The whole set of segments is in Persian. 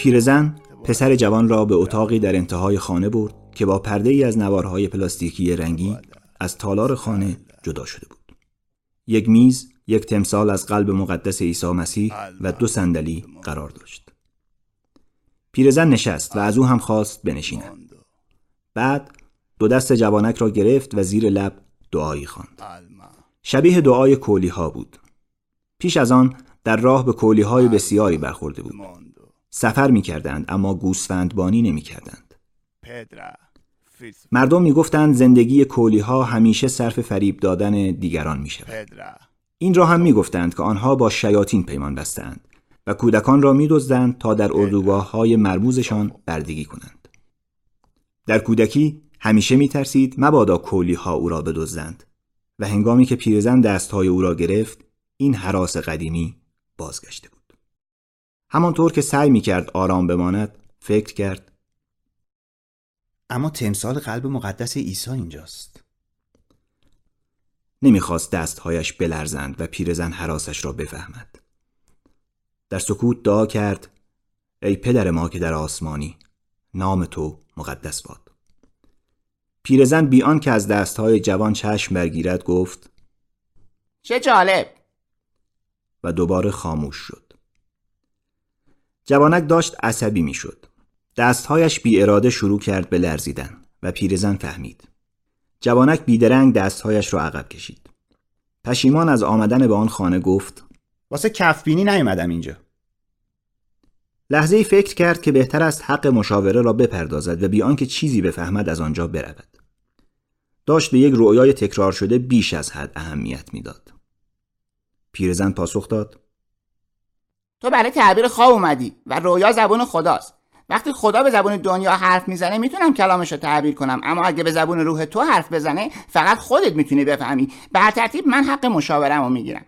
پیرزن پسر جوان را به اتاقی در انتهای خانه برد که با پرده ای از نوارهای پلاستیکی رنگی از تالار خانه جدا شده بود. یک میز، یک تمثال از قلب مقدس عیسی مسیح و دو صندلی قرار داشت. پیرزن نشست و از او هم خواست بنشیند. بعد دو دست جوانک را گرفت و زیر لب دعایی خواند. شبیه دعای کولی ها بود. پیش از آن در راه به کولی های بسیاری برخورده بود. سفر می کردند اما گوسفندبانی نمی کردند. مردم می گفتند زندگی کولی ها همیشه صرف فریب دادن دیگران می شود. این را هم می گفتند که آنها با شیاطین پیمان بستند و کودکان را می دزدند تا در اردوگاه های مرموزشان بردگی کنند. در کودکی همیشه می ترسید مبادا کولی ها او را بدزدند و هنگامی که پیرزن دستهای او را گرفت این حراس قدیمی بازگشته بود. همانطور که سعی می کرد آرام بماند فکر کرد اما تمثال قلب مقدس عیسی اینجاست. نمی‌خواست دستهایش بلرزند و پیرزن حراسش را بفهمد. در سکوت دعا کرد ای پدر ما که در آسمانی نام تو مقدس باد. پیرزن بیان که از دستهای جوان چشم برگیرد گفت چه جالب و دوباره خاموش شد. جوانک داشت عصبی می‌شد. دستهایش بی اراده شروع کرد به لرزیدن و پیرزن فهمید. جوانک بیدرنگ دستهایش را عقب کشید. پشیمان از آمدن به آن خانه گفت واسه کفبینی نیومدم اینجا. لحظه ای فکر کرد که بهتر است حق مشاوره را بپردازد و بیان که چیزی بفهمد از آنجا برود. داشت به یک رویای تکرار شده بیش از حد اهمیت می‌داد. پیرزن پاسخ داد تو برای تعبیر خواب اومدی و رویا زبون خداست. وقتی خدا به زبون دنیا حرف می‌زنه می‌تونم کلامش رو تعبیر کنم. اما اگه به زبون روح تو حرف بزنه فقط خودت می‌تونی بفهمی. به ترتیب من حق مشاورم رو می‌گیرم.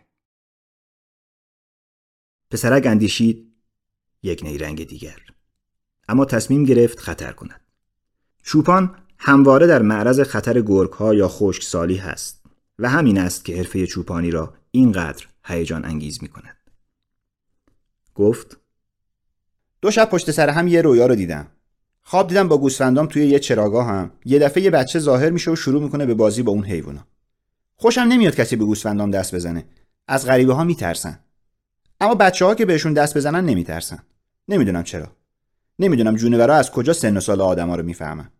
پسرک اندیشید یک نیرنگ دیگر. اما تصمیم گرفت خطر کند. چوپان همواره در معرض خطر گرگ ها یا خشکسالی هست و همین است که حرفه چوپانی را اینقدر هیجان انگیز می کند. گفت دو شب پشت سر هم یه رویا رو دیدم. خواب دیدم با گوسفندام توی یه چراگاه هم یه دفعه یه بچه ظاهر میشه و شروع می‌کنه به بازی با اون حیوونا. خوشم نمیاد کسی به گوسفندام دست بزنه. از غریبه ها میترسن. اما بچه ها که بهشون دست بزنن نمیترسن. نمی‌دونم چرا. نمی‌دونم جونورا از کجا سن و سال آدما رو می‌فهمن.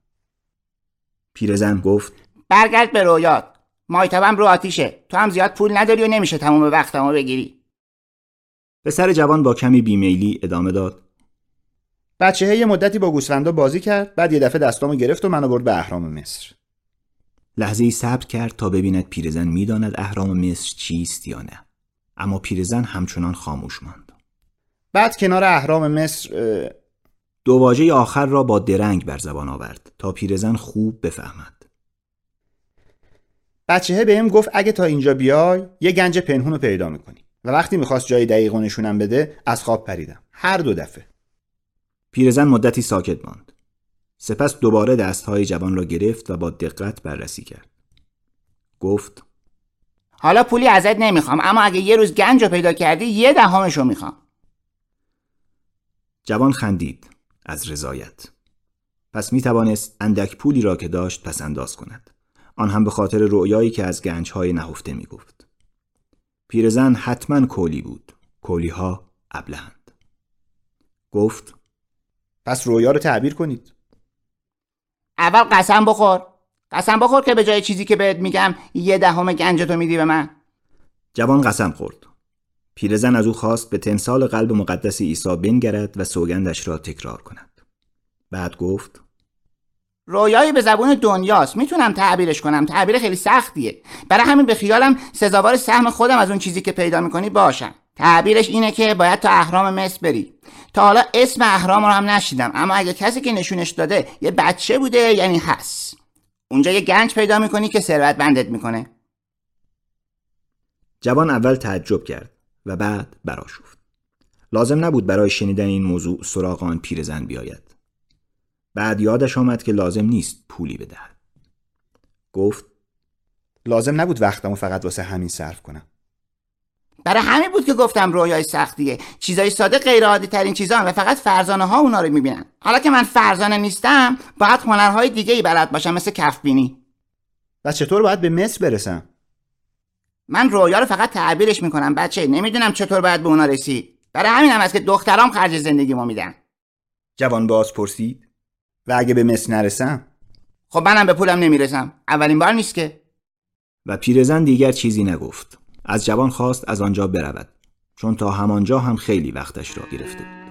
پیرزن گفت برگرد به رویات مایتبم رو آتیشه تو هم زیاد پول نداری و نمیشه تمام وقتمو بگیری پسر جوان با کمی بیمیلی ادامه داد. بچه یه مدتی با گوسفندا بازی کرد بعد یه دفعه دستامو گرفت و منو برد به اهرام مصر. لحظه ای صبر کرد تا ببیند پیرزن می‌داند اهرام مصر چیست یا نه. اما پیرزن همچنان خاموش ماند. بعد کنار اهرام مصر دو واژه آخر را با درنگ بر زبان آورد تا پیرزن خوب بفهمد. بچهه بهم گفت اگه تا اینجا بیای یه گنج پنهون رو پیدا می‌کنی. و وقتی می‌خواست جای دقیق نشونم بده از خواب پریدم. هر دو دفعه. پیرزن مدتی ساکت ماند. سپس دوباره دستهای جوان را گرفت و با دقت بررسی کرد. گفت حالا پولی ازت نمی‌خوام اما اگه یه روز گنج رو پیدا کردی یه دهمش رو می‌خوام. جوان خندید از رضایت. پس می توانست اندک پولی را که داشت پس انداز کند. آن هم به خاطر رؤیایی که از گنجهای نهفته می گفت. پیرزن حتما کولی بود. کولی ها ابلهند. گفت پس رویا رو تعبیر کنید. اول قسم بخور. قسم بخور که به جای چیزی که بهت میگم یه دهم گنج تو میدی به من. جوان قسم خورد. پیرزن از او خواست به تمثال قلب مقدس عیسی بنگرد و سوگندش را تکرار کند. بعد گفت رویایی به زبون دنیاست. می‌تونم تعبیرش کنم. تعبیر خیلی سختیه. برای همین به خیالم سزاوار سهم خودم از اون چیزی که پیدا می‌کنی باشم. تعبیرش اینه که باید تا اهرام مصر بری. تا حالا اسم اهرام رو هم نشیدم. اما اگه کسی که نشونش داده یه بچه بوده یعنی هست. اونجا یه گنج پیدا می‌کنی که ثروت بندت می‌کنه. جوان اول تعجب کرد و بعد براشفت. لازم نبود برای شنیدن این موضوع سراغ پیرزن بیاید. بعد یادش آمد که لازم نیست پولی بدهد. گفت لازم نبود وقتمو فقط واسه همین صرف کنم. برای همین بود که گفتم رویای سختیه. چیزای ساده غیر عادی ترین چیزا و فقط فرزانه ها اونا رو می‌بینن. حالا که من فرزانه نیستم باید هنرهای دیگه ای بلد باشم مثل کف بینی و چطور باید به مصر برسم؟ من رویا رو فقط تعبیرش می‌کنم بچه. نمی‌دونم چطور باید به اونا رسید. برای همینم است که دخترام خرج زندگی ما میدن. جوان باز پرسید و اگه به مثل نرسم؟ خب منم به پولم نمی‌رسم. اولین بار نیست که. و پیرزن دیگر چیزی نگفت. از جوان خواست از آنجا برود. چون تا همانجا هم خیلی وقتش را گرفته بود.